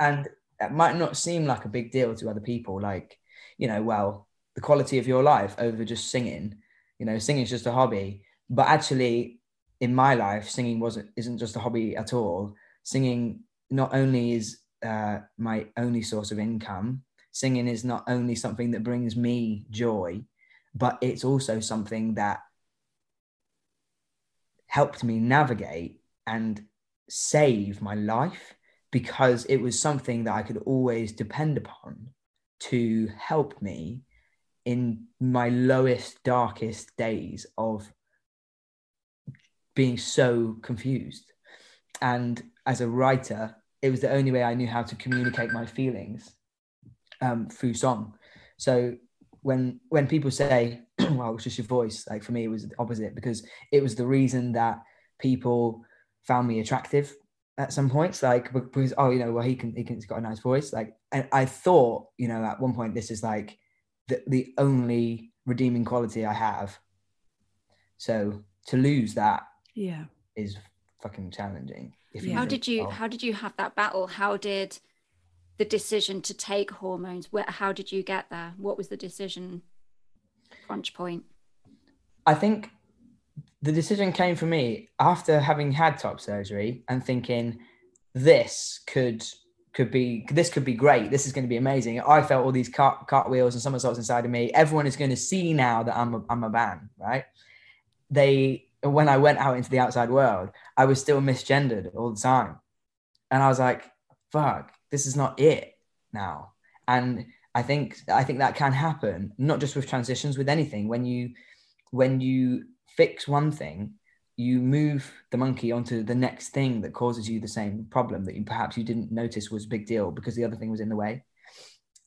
And it might not seem like a big deal to other people like you know well the quality of your life over just singing you know singing is just a hobby but actually in my life singing wasn't isn't just a hobby at all singing not only is uh, my only source of income. Singing is not only something that brings me joy, but it's also something that helped me navigate and save my life because it was something that I could always depend upon to help me in my lowest, darkest days of being so confused. And as a writer, it was the only way I knew how to communicate my feelings um, through song. So when when people say, "Well, it's just your voice," like for me, it was the opposite because it was the reason that people found me attractive at some points. Like because oh, you know, well, he can he can he's got a nice voice. Like, and I thought, you know, at one point, this is like the the only redeeming quality I have. So to lose that, yeah, is fucking challenging. how did you how did you have that battle? How did the decision to take hormones? Where how did you get there? What was the decision crunch point? I think the decision came for me after having had top surgery and thinking this could could be this could be great. This is going to be amazing. I felt all these cart, cartwheels and somersaults inside of me. Everyone is going to see now that I'm a, I'm a man, right? They when I went out into the outside world, I was still misgendered all the time. And I was like, fuck, this is not it now. And I think I think that can happen, not just with transitions, with anything. When you when you fix one thing, you move the monkey onto the next thing that causes you the same problem that you perhaps you didn't notice was a big deal because the other thing was in the way.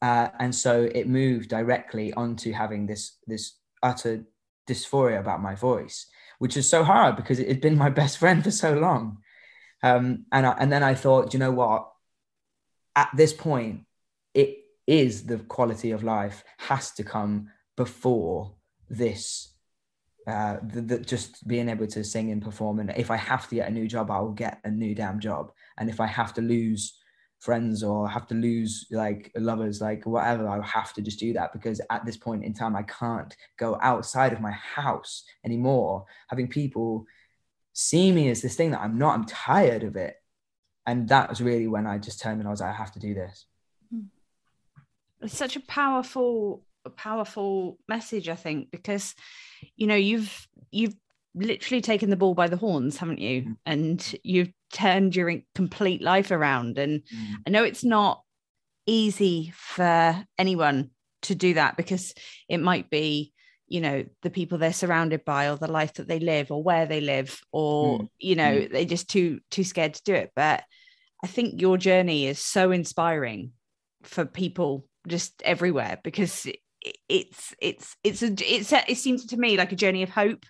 Uh, and so it moved directly onto having this this utter dysphoria about my voice which is so hard because it had been my best friend for so long. Um, and I, and then I thought, you know what? At this point, it is the quality of life has to come before this. Uh, just being able to sing and perform, and if I have to get a new job, I will get a new damn job. And if I have to lose friends or have to lose like lovers, like whatever, I have to just do that because at this point in time, I can't go outside of my house anymore. Having people see me as this thing that I'm not, I'm tired of it. And that was really when I just turned and I was like, I have to do this. It's such a powerful, powerful message, I think, because you know, you've you've literally taken the ball by the horns, haven't you? Mm. And you've turned your complete life around. And mm. I know it's not easy for anyone to do that because it might be, you know, the people they're surrounded by or the life that they live or where they live, or, mm. you know, mm. they're just too too scared to do it. But I think your journey is so inspiring for people just everywhere because it's it's it's a, it's a, it seems to me like a journey of hope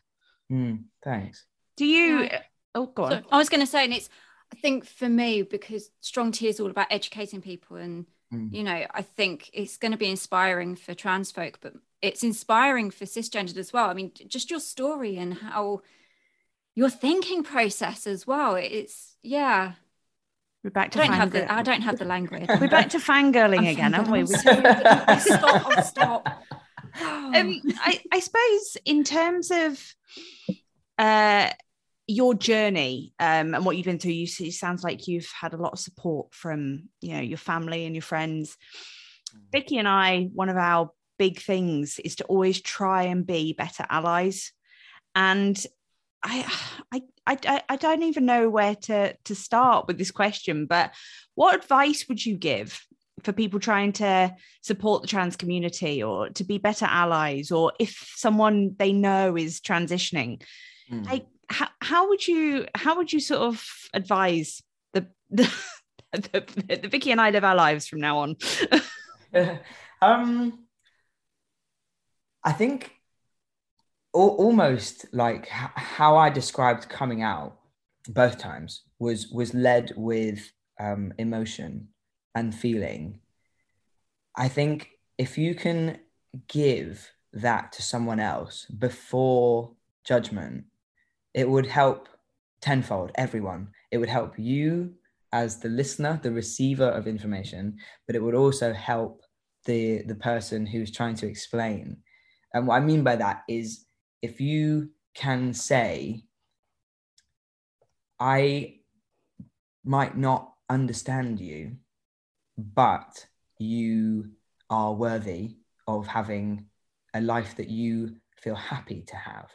Mm, thanks. Do you? Yeah. Oh, go on. So, I was going to say, and it's I think for me because Strong Tea is all about educating people, and mm. you know, I think it's going to be inspiring for trans folk, but it's inspiring for cisgendered as well. I mean, just your story and how your thinking process as well. It's yeah. We're back to I don't have the I don't have the language. We're back to fangirling again, aren't we? stop, stop. Um, I, I suppose in terms of uh, your journey um, and what you've been through, you see, sounds like you've had a lot of support from you know your family and your friends. Mm. Vicky and I, one of our big things is to always try and be better allies, and I, I, I, I don't even know where to to start with this question. But what advice would you give for people trying to support the trans community or to be better allies or if someone they know is transitioning mm. like how, how would you how would you sort of advise the the, the, the vicky and i live our lives from now on um i think almost like how i described coming out both times was was led with um, emotion and feeling, I think if you can give that to someone else before judgment, it would help tenfold everyone. It would help you as the listener, the receiver of information, but it would also help the the person who's trying to explain. And what I mean by that is if you can say, I might not understand you, but you are worthy of having a life that you feel happy to have.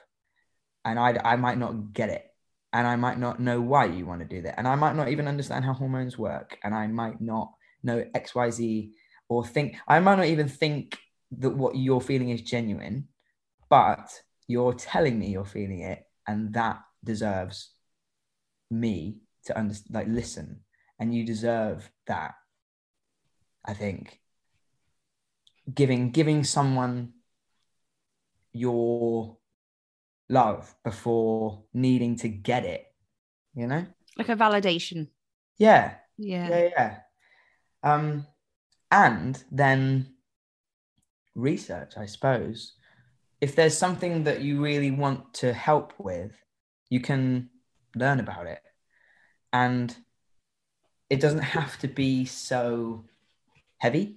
And I, I might not get it. And I might not know why you want to do that. And I might not even understand how hormones work. And I might not know XYZ or think, I might not even think that what you're feeling is genuine, but you're telling me you're feeling it. And that deserves me to understand, like, listen. And you deserve that. I think giving giving someone your love before needing to get it you know like a validation yeah yeah yeah yeah um and then research i suppose if there's something that you really want to help with you can learn about it. And it doesn't have to be so heavy.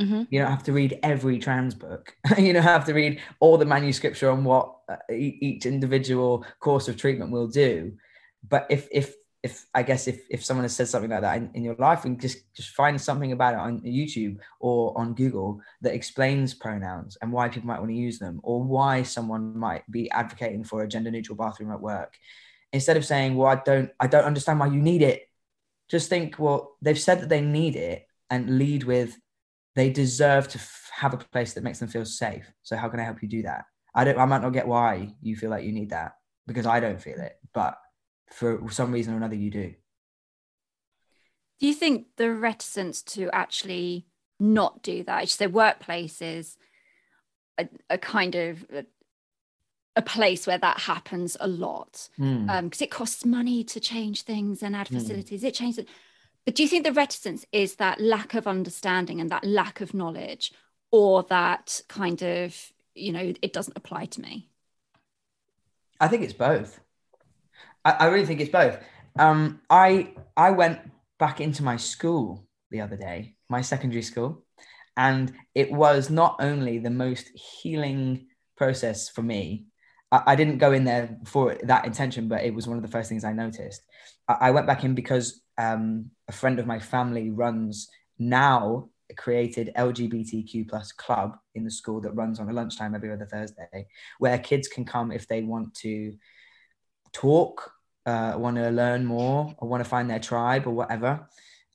Mm-hmm. you don't have to read every trans book. You don't have to read all the manuscripts on what uh, each individual course of treatment will do. But if if if i guess if if someone has said something like that in, in your life and just just find something about it on youtube or on google that explains pronouns and why people might want to use them or why someone might be advocating for a gender neutral bathroom at work instead of saying well i don't i don't understand why you need it just think well they've said that they need it and lead with they deserve to f- have a place that makes them feel safe. So how can I help you do that? I don't. I might not get why you feel like you need that because I don't feel it, but for some reason or another, you do. Do you think the reticence to actually not do that, say workplaces, a, a kind of a, a, place where that happens a lot, because Mm. um, it costs money to change things and add Mm. facilities. It changes. But do you think the reticence is that lack of understanding and that lack of knowledge, or that kind of, you know, it doesn't apply to me? I think it's both. I, I really think it's both. Um, I I went back into my school the other day, my secondary school, and it was not only the most healing process for me. I, I didn't go in there for that intention, but it was one of the first things I noticed. I, I went back in because um, a friend of my family runs now created LGBTQ plus club in the school that runs on a lunchtime every other Thursday, where kids can come if they want to talk, uh, want to learn more, or want to find their tribe or whatever.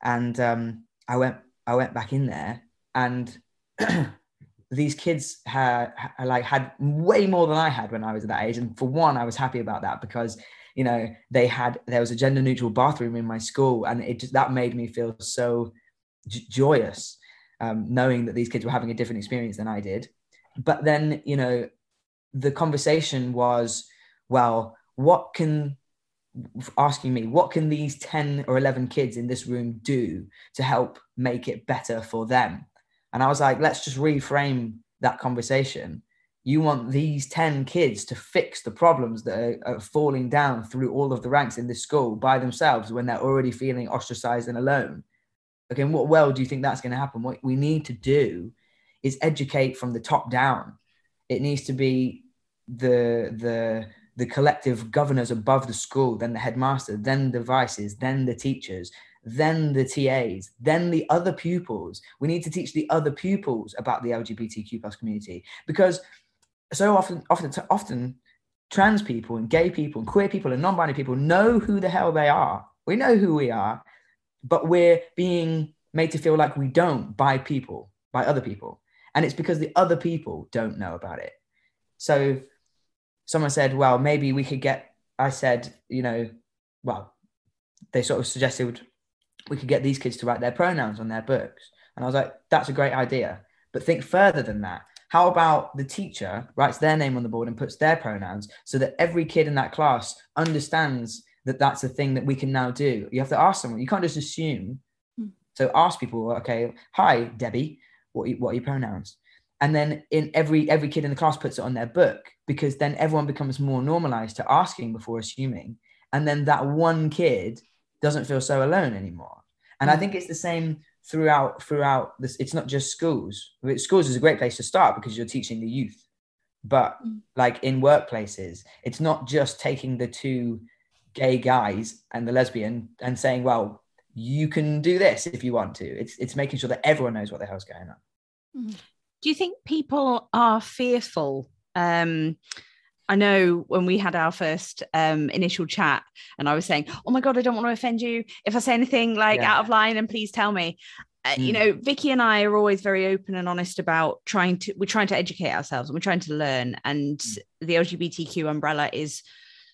And um, I went, I went back in there, and these kids had, like had way more than I had when I was at that age. And for one, I was happy about that because you know they had there was a gender neutral bathroom in my school, and it just that made me feel so j- joyous um, knowing that these kids were having a different experience than I did. But then, you know, the conversation was, well, what can asking me what can these 10 or 11 kids in this room do to help make it better for them? And i was like let's just reframe that conversation. You want these 10 kids to fix the problems that are, are falling down through all of the ranks in this school by themselves when they're already feeling ostracized and alone. Okay what world do you think that's going to happen? What we need to do is educate from the top down. It needs to be the the the collective governors above the school then the headmaster then the vices then the teachers then the tas then the other pupils. We need to teach the other pupils about the lgbtq plus community because so often often often trans people and gay people and queer people and non-binary people know who the hell they are. We know who we are but we're being made to feel like we don't by people by other people. And it's because the other people don't know about it. So someone said well maybe we could get i said you know well they sort of suggested we could get these kids to write their pronouns on their books. And i was like that's a great idea. But think further than that. How about the teacher writes their name on the board and puts their pronouns so that every kid in that class understands that that's a thing that we can now do? You have to ask someone. You can't just assume. Mm. so ask people okay hi debbie what are, what are your pronouns and then in every every kid in the class puts it on their book because then everyone becomes more normalized to asking before assuming and then that one kid doesn't feel so alone anymore and i think it's the same throughout throughout this it's not just schools schools is a great place to start because you're teaching the youth but Mm. like in workplaces it's not just taking the two gay guys and the lesbian and saying well you can do this if you want to. It's it's making sure that everyone knows what the hell's going on. Do you think people are fearful? Um, I know when we had our first um, initial chat, and I was saying, "Oh my god, I don't want to offend you. If I say anything like yeah. out of line, and please tell me." Uh, mm. You know, Vicky and I are always very open and honest about trying to. We're trying to educate ourselves, and we're trying to learn. And mm. the LGBTQ umbrella is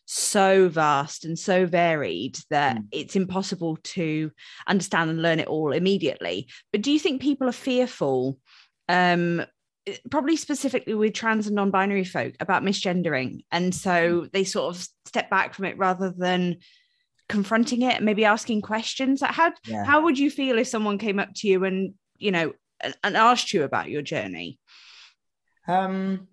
so vast and so varied that mm. it's impossible to understand and learn it all immediately. But do you think people are fearful um, probably specifically with trans and non-binary folk about misgendering and so mm. they sort of step back from it rather than confronting it maybe asking questions like how yeah. how would you feel if someone came up to you and you know and, and asked you about your journey um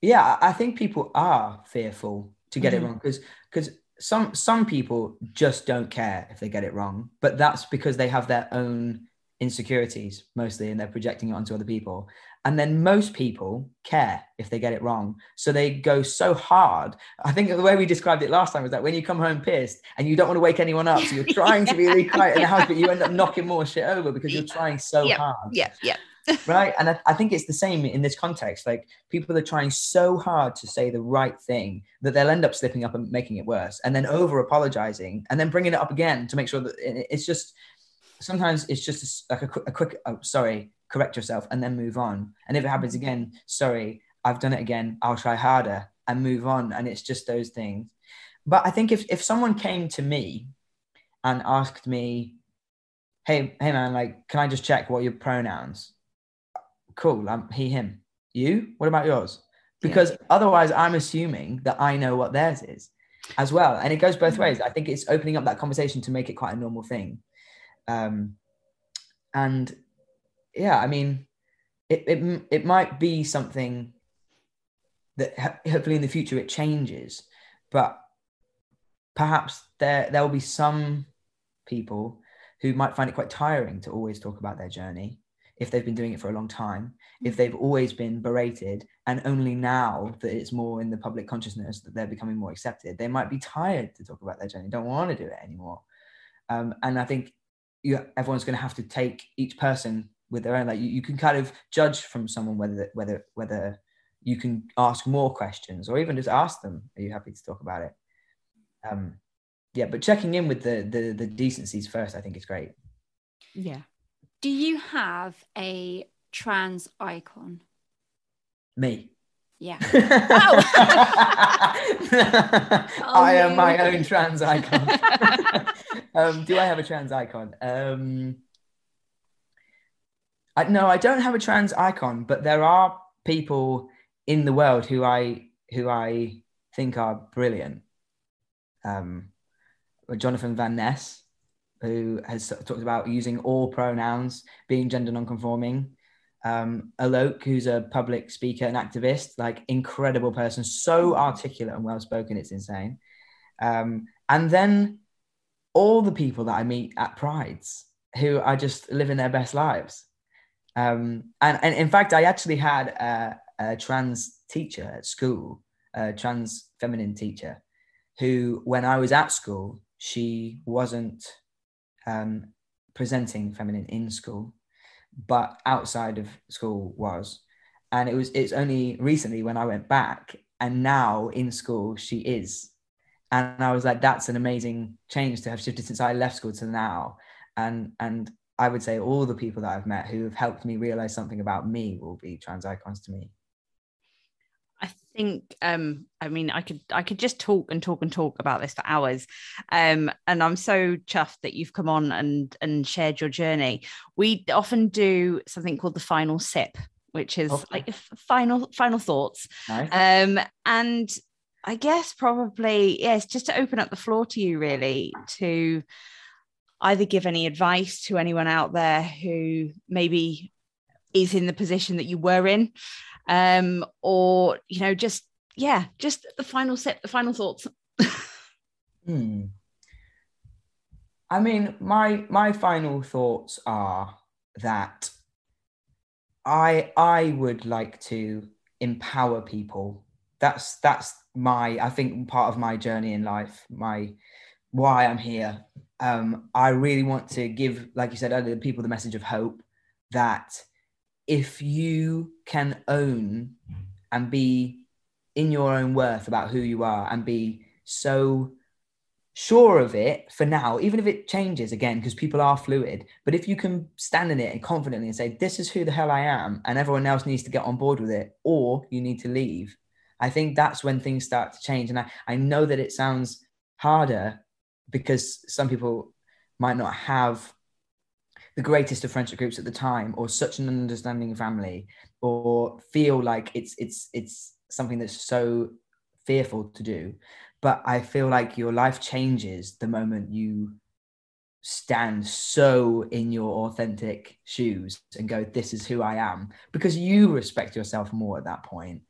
yeah i think people are fearful to get mm-hmm. it wrong because because some some people just don't care if they get it wrong but that's because they have their own insecurities mostly and they're projecting it onto other people. And then most people care if they get it wrong. So they go so hard. I think the way we described it last time was that when you come home pissed and you don't want to wake anyone up so you're trying to be really quiet in the house but you end up knocking more shit over because you're trying so hard. Yeah. Yeah. Right? And I, I, think it's the same in this context. Like people are trying so hard to say the right thing that they'll end up slipping up and making it worse and then over apologizing and then bringing it up again to make sure that it's just sometimes it's just like a, a quick oh, sorry correct yourself and then move on. And if it happens again sorry i've done it again i'll try harder and move on. And it's just those things. But i think if, if someone came to me and asked me hey hey man like can i just check what your pronouns? Cool i'm he him. You? What about yours? Because yeah. otherwise i'm assuming that i know what theirs is as well. And it goes both mm. ways. I think it's opening up that conversation to make it quite a normal thing um, and yeah, I mean, it, it, it might be something that hopefully in the future it changes, but perhaps there there will be some people who might find it quite tiring to always talk about their journey if they've been doing it for a long time, if they've always been berated, and only now that it's more in the public consciousness that they're becoming more accepted, they might be tired to talk about their journey, don't want to do it anymore. Um, and I think you everyone's going to have to take each person with their own like you, you can kind of judge from someone whether whether whether you can ask more questions or even just ask them are you happy to talk about it? Um yeah but checking in with the the, the decencies first i think is great. Yeah. Do you have a trans icon? Me yeah. I am my own trans icon. um, do I have a trans icon? Um, I, no, I don't have a trans icon, but there are people in the world who I who I think are brilliant. Um, Jonathan Van Ness, who has talked about using all pronouns, being gender non-conforming um, Alok, who's a public speaker and activist, like incredible person, so articulate and well spoken, it's insane. Um, and then all the people that I meet at Prides who are just living their best lives. Um, and, and in fact, I actually had a, a trans teacher at school, a trans feminine teacher, who, when I was at school, she wasn't um, presenting feminine in school but outside of school was. And it was it's only recently when I went back and now in school she is. And I was like, that's an amazing change to have shifted since I left school to now. And and I would say all the people that I've met who have helped me realize something about me will be trans icons to me. I think um I mean I could I could just talk and talk and talk about this for hours. Um and I'm so chuffed that you've come on and and shared your journey. We often do something called the final sip, which is okay. like final final thoughts. Nice. Um and I guess probably yes just to open up the floor to you really to either give any advice to anyone out there who maybe is in the position that you were in um, or you know, just yeah, just the final set, the final thoughts. hmm. I mean, my my final thoughts are that I I would like to empower people. That's that's my I think part of my journey in life, my why I'm here um, I really want to give, like you said earlier, people the message of hope that if you can own and be in your own worth about who you are and be so sure of it for now, even if it changes again, because people are fluid. But if you can stand in it and confidently and say, This is who the hell I am, and everyone else needs to get on board with it, or you need to leave, I think that's when things start to change. And I, I know that it sounds harder because some people might not have the greatest of friendship groups at the time or such an understanding family or feel like it's it's it's something that's so fearful to do. But i feel like your life changes the moment you stand so in your authentic shoes and go this is who i am because you respect yourself more at that point.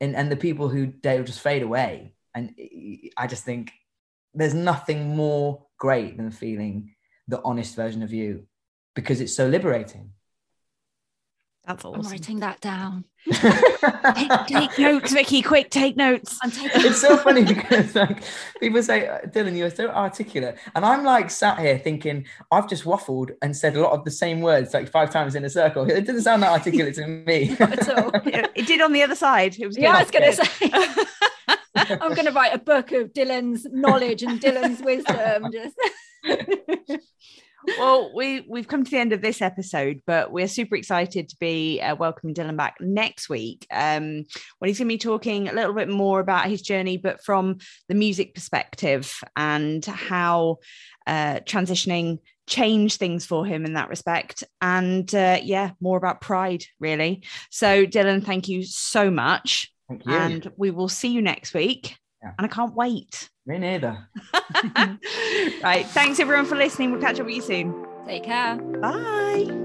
And and the people who they'll just fade away. And i just think there's nothing more great than feeling the honest version of you because it's so liberating That's awesome. I'm writing that down. take, take notes, Vicky. Quick, take notes. I'm taking. it's so funny because like people say uh, dylan you're so articulate and i'm like sat here thinking i've just waffled and said a lot of the same words like five times in a circle it didn't sound that articulate to me Not at all. it, it did on the other side. It was Yeah, I was going to say. I'm going to write a book of Dylan's knowledge and Dylan's wisdom. Just well, we we've come to the end of this episode, but we're super excited to be uh, welcoming Dylan back next week. Um, when he's going to be talking a little bit more about his journey, but from the music perspective and how uh, transitioning changed things for him in that respect, and uh, yeah, more about pride, really. So, Dylan, thank you so much, thank you and we will see you next week. Yeah. And I can't wait. Me neither right. Thanks everyone for listening. We'll catch up with you soon. take care. Bye.